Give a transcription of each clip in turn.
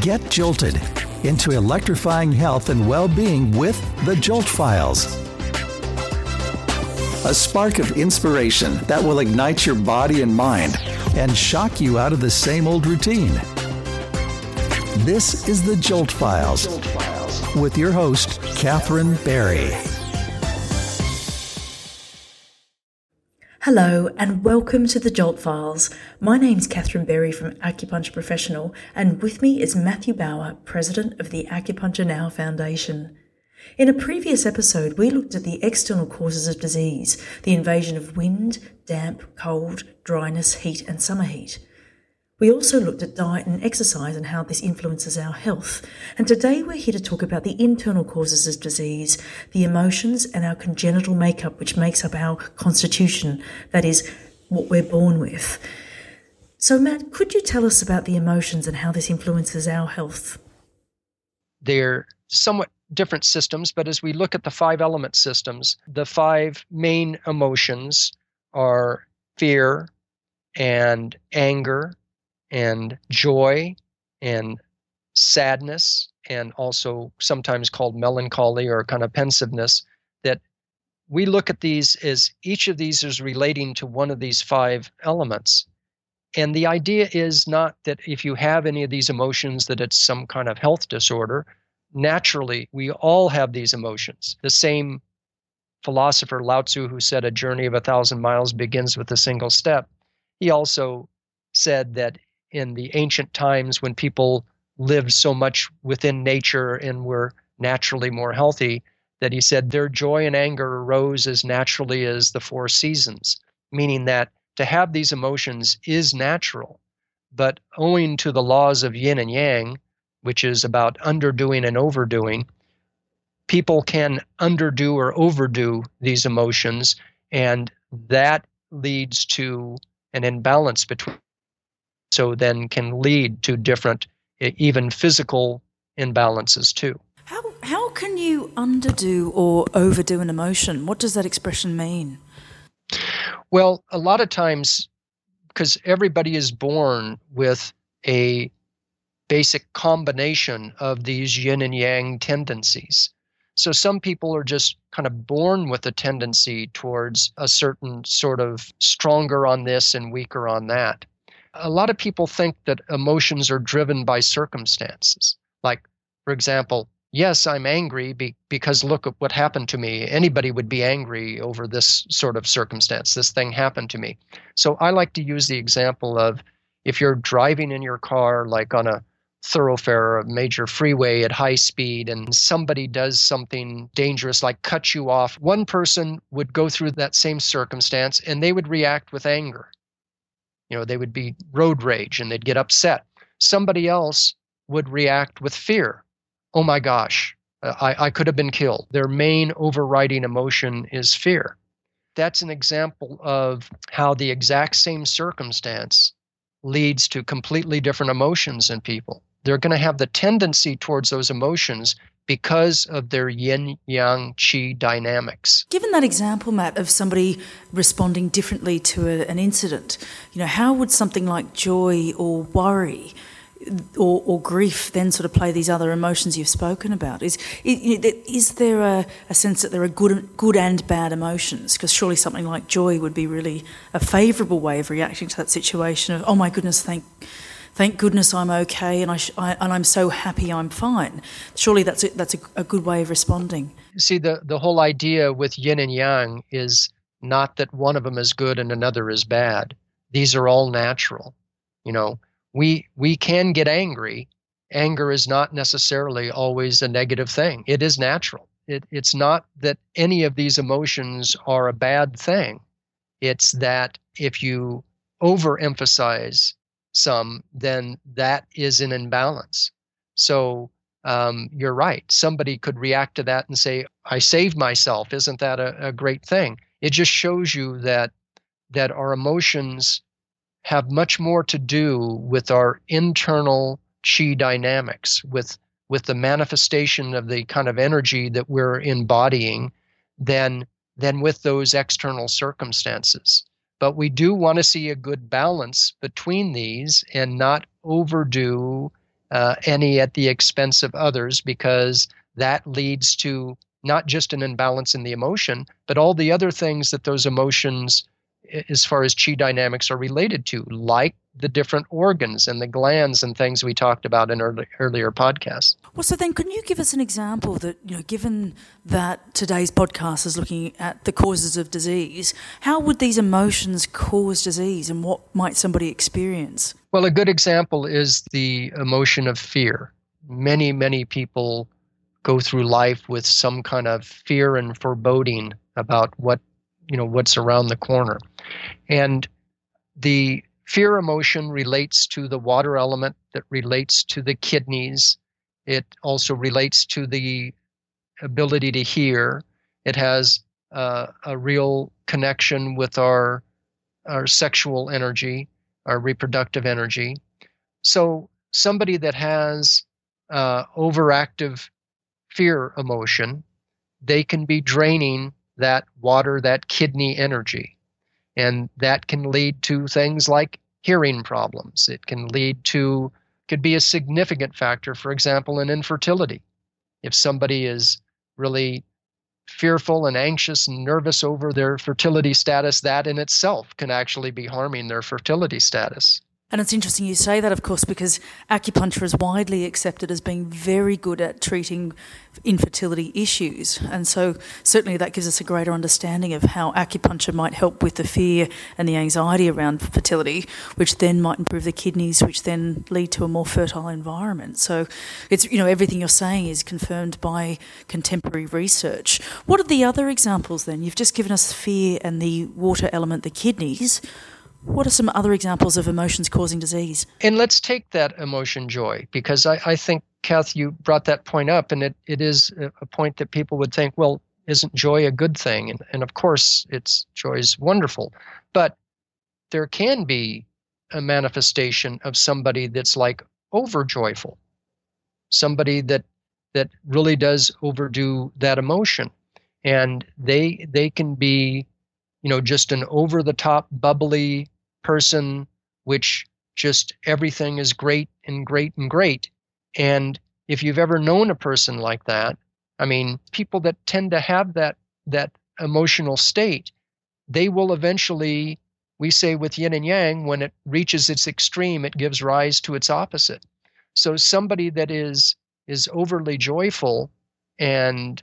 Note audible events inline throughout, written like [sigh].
Get jolted into electrifying health and well being with the Jolt Files. A spark of inspiration that will ignite your body and mind and shock you out of the same old routine. This is the Jolt Files with your host, Catherine Barry. Hello and welcome to the Jolt Files. My name's Catherine Berry from Acupuncture Professional, and with me is Matthew Bauer, President of the Acupuncture Now Foundation. In a previous episode, we looked at the external causes of disease, the invasion of wind, damp, cold, dryness, heat, and summer heat. We also looked at diet and exercise and how this influences our health. And today we're here to talk about the internal causes of disease, the emotions, and our congenital makeup, which makes up our constitution. That is, what we're born with. So, Matt, could you tell us about the emotions and how this influences our health? They're somewhat different systems, but as we look at the five element systems, the five main emotions are fear and anger and joy and sadness and also sometimes called melancholy or kind of pensiveness that we look at these as each of these is relating to one of these five elements. And the idea is not that if you have any of these emotions that it's some kind of health disorder. Naturally we all have these emotions. The same philosopher Lao Tzu who said a journey of a thousand miles begins with a single step. He also said that in the ancient times when people lived so much within nature and were naturally more healthy that he said their joy and anger arose as naturally as the four seasons, meaning that to have these emotions is natural. But owing to the laws of yin and yang, which is about underdoing and overdoing, people can underdo or overdo these emotions, and that leads to an imbalance between so then can lead to different even physical imbalances too. How, how can you underdo or overdo an emotion? What does that expression mean? Well a lot of times because everybody is born with a basic combination of these yin and yang tendencies. So some people are just kind of born with a tendency towards a certain sort of stronger on this and weaker on that a lot of people think that emotions are driven by circumstances. Like, for example, yes, I'm angry be- because look at what happened to me. Anybody would be angry over this sort of circumstance. This thing happened to me. So I like to use the example of if you're driving in your car, like on a thoroughfare or a major freeway at high speed, and somebody does something dangerous, like cut you off, one person would go through that same circumstance and they would react with anger. Know, they would be road rage and they'd get upset. Somebody else would react with fear. Oh my gosh, uh, I, I could have been killed. Their main overriding emotion is fear. That's an example of how the exact same circumstance leads to completely different emotions in people. They're going to have the tendency towards those emotions because of their yin yang qi dynamics. Given that example, Matt, of somebody responding differently to a, an incident, you know, how would something like joy or worry? Or, or, grief then sort of play these other emotions you've spoken about? Is is there a, a sense that there are good good and bad emotions? Because surely something like joy would be really a favourable way of reacting to that situation of oh my goodness, thank thank goodness I'm okay and, I, sh- I and I'm so happy I'm fine. Surely that's a, that's a, a good way of responding. See, the, the whole idea with yin and yang is not that one of them is good and another is bad. These are all natural. You know, we we can get angry. Anger is not necessarily always a negative thing. It is natural. It, it's not that any of these emotions are a bad thing. It's that if you overemphasize some, then that is an imbalance. So um, you're right. Somebody could react to that and say, "I saved myself." Isn't that a, a great thing? It just shows you that that our emotions have much more to do with our internal chi dynamics, with with the manifestation of the kind of energy that we're embodying, than than with those external circumstances. But we do want to see a good balance between these and not overdo uh, any at the expense of others because that leads to not just an imbalance in the emotion, but all the other things that those emotions, as far as chi dynamics, are related to, like the different organs and the glands and things we talked about in early, earlier podcasts. Well, so then, can you give us an example that, you know, given that today's podcast is looking at the causes of disease, how would these emotions cause disease and what might somebody experience? Well, a good example is the emotion of fear. Many, many people go through life with some kind of fear and foreboding about what you know what's around the corner. And the fear emotion relates to the water element that relates to the kidneys. It also relates to the ability to hear. It has uh, a real connection with our our sexual energy our reproductive energy. So somebody that has uh, overactive fear emotion, they can be draining that water, that kidney energy. And that can lead to things like hearing problems. It can lead to, could be a significant factor, for example, in infertility. If somebody is really fearful and anxious and nervous over their fertility status, that in itself can actually be harming their fertility status. And it's interesting you say that, of course, because acupuncture is widely accepted as being very good at treating infertility issues. And so, certainly, that gives us a greater understanding of how acupuncture might help with the fear and the anxiety around fertility, which then might improve the kidneys, which then lead to a more fertile environment. So, it's, you know, everything you're saying is confirmed by contemporary research. What are the other examples then? You've just given us fear and the water element, the kidneys. What are some other examples of emotions causing disease? And let's take that emotion joy, because I, I think, Kath, you brought that point up, and it, it is a point that people would think, well, isn't joy a good thing? And, and of course, it's joy is wonderful. But there can be a manifestation of somebody that's like overjoyful, somebody that that really does overdo that emotion. And they they can be, you know, just an over the top bubbly person which just everything is great and great and great. And if you've ever known a person like that, I mean, people that tend to have that that emotional state, they will eventually, we say with yin and yang, when it reaches its extreme, it gives rise to its opposite. So somebody that is is overly joyful and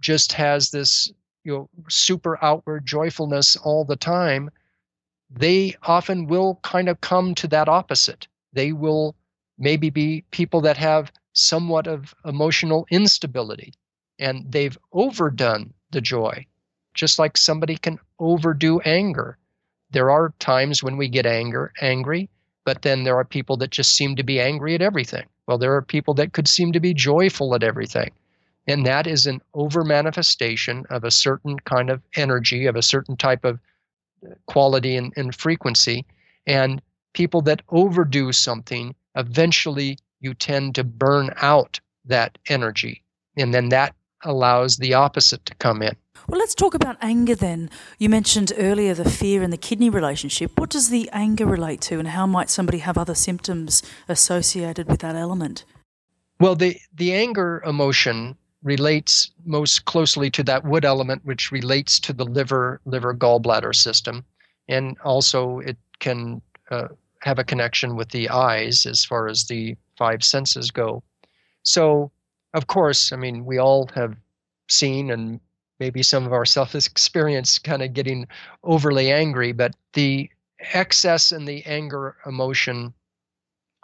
just has this you know super outward joyfulness all the time they often will kind of come to that opposite. They will maybe be people that have somewhat of emotional instability and they've overdone the joy, just like somebody can overdo anger. There are times when we get anger, angry, but then there are people that just seem to be angry at everything. Well, there are people that could seem to be joyful at everything. And that is an over manifestation of a certain kind of energy, of a certain type of quality and, and frequency. And people that overdo something, eventually you tend to burn out that energy. And then that allows the opposite to come in. Well, let's talk about anger then. You mentioned earlier the fear and the kidney relationship. What does the anger relate to, and how might somebody have other symptoms associated with that element? Well, the, the anger emotion relates most closely to that wood element, which relates to the liver, liver gallbladder system. And also, it can uh, have a connection with the eyes as far as the five senses go. So, of course, I mean, we all have seen and maybe some of our self experience [laughs] kind of getting overly angry, but the excess in the anger emotion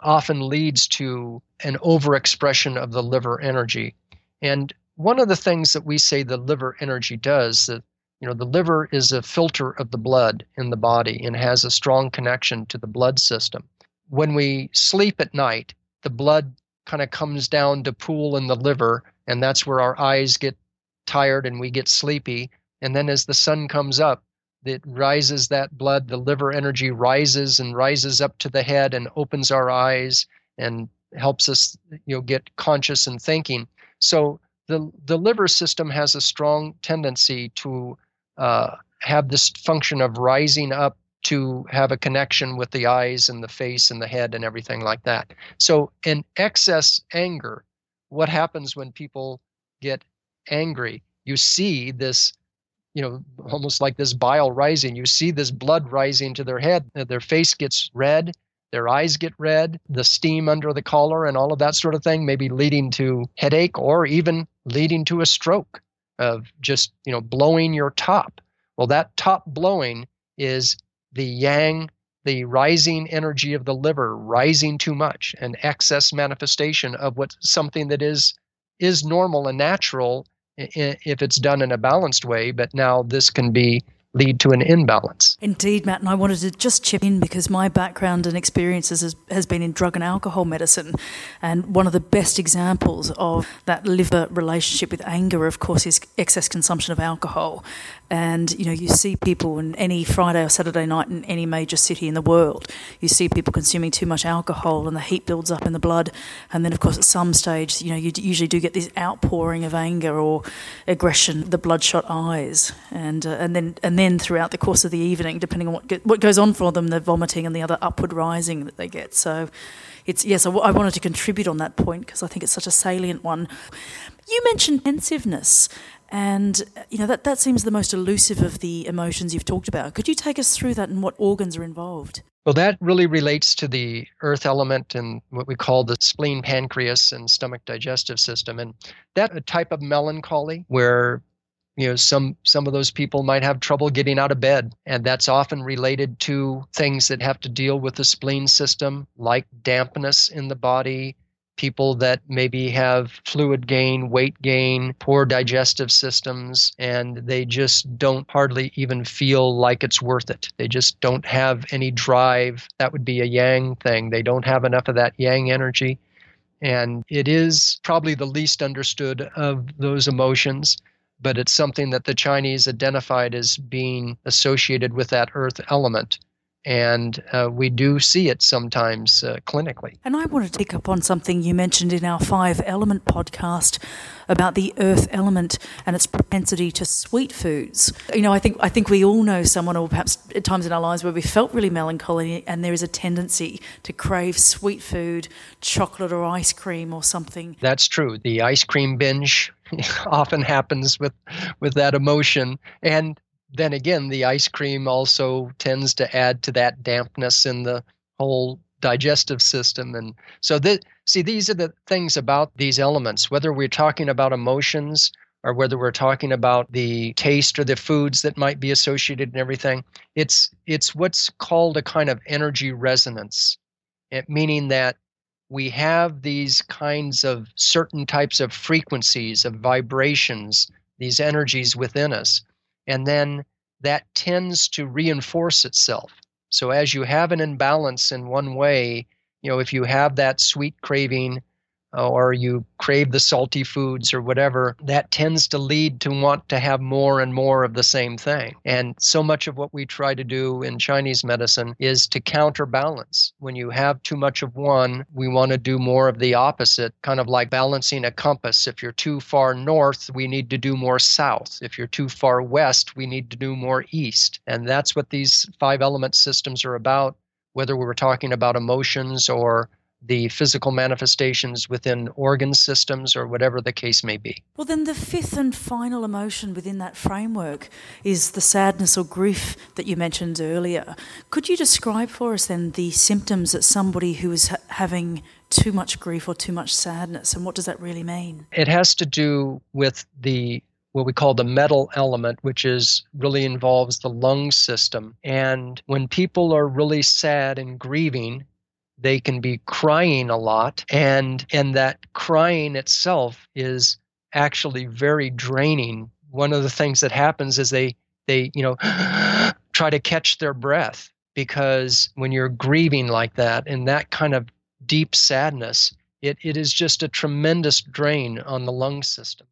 often leads to an overexpression of the liver energy. And one of the things that we say the liver energy does that you know the liver is a filter of the blood in the body and has a strong connection to the blood system. When we sleep at night, the blood kind of comes down to pool in the liver and that's where our eyes get tired and we get sleepy and then as the sun comes up it rises that blood the liver energy rises and rises up to the head and opens our eyes and helps us you know get conscious and thinking so the, the liver system has a strong tendency to uh, have this function of rising up to have a connection with the eyes and the face and the head and everything like that. So, in excess anger, what happens when people get angry? You see this, you know, almost like this bile rising. You see this blood rising to their head. Their face gets red, their eyes get red, the steam under the collar, and all of that sort of thing, maybe leading to headache or even leading to a stroke of just, you know, blowing your top. Well, that top blowing is the yang, the rising energy of the liver rising too much, an excess manifestation of what something that is is normal and natural if it's done in a balanced way. But now this can be lead to an imbalance. Indeed, Matt, and I wanted to just chip in because my background and experiences has, has, been in drug and alcohol medicine. And one of the best examples of that liver relationship with anger, of course, is excess consumption of alcohol. And you know, you see people in any Friday or Saturday night in any major city in the world, you see people consuming too much alcohol, and the heat builds up in the blood. And then, of course, at some stage, you know, you usually do get this outpouring of anger or aggression, the bloodshot eyes, and uh, and then and then throughout the course of the evening, depending on what what goes on for them, the vomiting and the other upward rising that they get. So, it's yes, I, I wanted to contribute on that point because I think it's such a salient one. You mentioned pensiveness, and you know that, that seems the most elusive of the emotions you've talked about. Could you take us through that and what organs are involved? Well, that really relates to the earth element and what we call the spleen, pancreas, and stomach digestive system. And that a type of melancholy where you know some some of those people might have trouble getting out of bed and that's often related to things that have to deal with the spleen system like dampness in the body people that maybe have fluid gain, weight gain, poor digestive systems, and they just don't hardly even feel like it's worth it. They just don't have any drive. That would be a yang thing. They don't have enough of that yang energy. And it is probably the least understood of those emotions, but it's something that the Chinese identified as being associated with that earth element and uh, we do see it sometimes uh, clinically. And I want to pick up on something you mentioned in our five element podcast about the earth element and its propensity to sweet foods. You know, I think I think we all know someone, or perhaps at times in our lives where we felt really melancholy, and there is a tendency to crave sweet food, chocolate or ice cream or something. That's true. The ice cream binge [laughs] often happens with with that emotion, and then again, the ice cream also tends to add to that dampness in the whole digestive system. And so, the, see, these are the things about these elements, whether we're talking about emotions or whether we're talking about the taste or the foods that might be associated and everything. It's, it's what's called a kind of energy resonance, it, meaning that we have these kinds of certain types of frequencies, of vibrations, these energies within us and then that tends to reinforce itself. So as you have an imbalance in one way, you know, if you have that sweet craving or you crave the salty foods or whatever, that tends to lead to want to have more and more of the same thing. And so much of what we try to do in Chinese medicine is to counterbalance. When you have too much of one, we want to do more of the opposite, kind of like balancing a compass. If you're too far north, we need to do more south. If you're too far west, we need to do more east. And that's what these five element systems are about, whether we were talking about emotions or the physical manifestations within organ systems or whatever the case may be. Well, then the fifth and final emotion within that framework is the sadness or grief that you mentioned earlier. Could you describe for us then the symptoms that somebody who is ha- having too much grief or too much sadness and what does that really mean? It has to do with the what we call the metal element, which is really involves the lung system. And when people are really sad and grieving, they can be crying a lot and and that crying itself is actually very draining. One of the things that happens is they they you know [gasps] try to catch their breath because when you're grieving like that in that kind of deep sadness it, it is just a tremendous drain on the lung system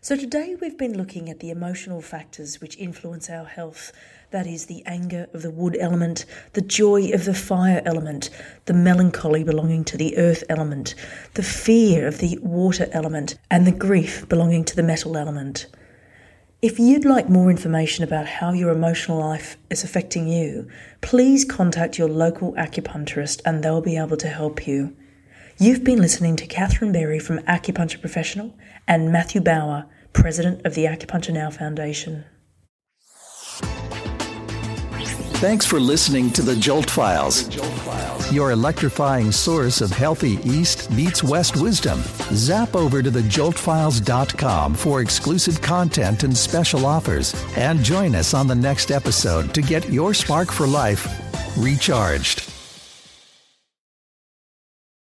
so today we've been looking at the emotional factors which influence our health that is the anger of the wood element, the joy of the fire element, the melancholy belonging to the earth element, the fear of the water element, and the grief belonging to the metal element. If you'd like more information about how your emotional life is affecting you, please contact your local acupuncturist and they'll be able to help you. You've been listening to Catherine Berry from Acupuncture Professional and Matthew Bauer, President of the Acupuncture Now Foundation. Thanks for listening to the Jolt Files, your electrifying source of healthy East meets West wisdom. Zap over to thejoltfiles.com for exclusive content and special offers. And join us on the next episode to get your spark for life recharged.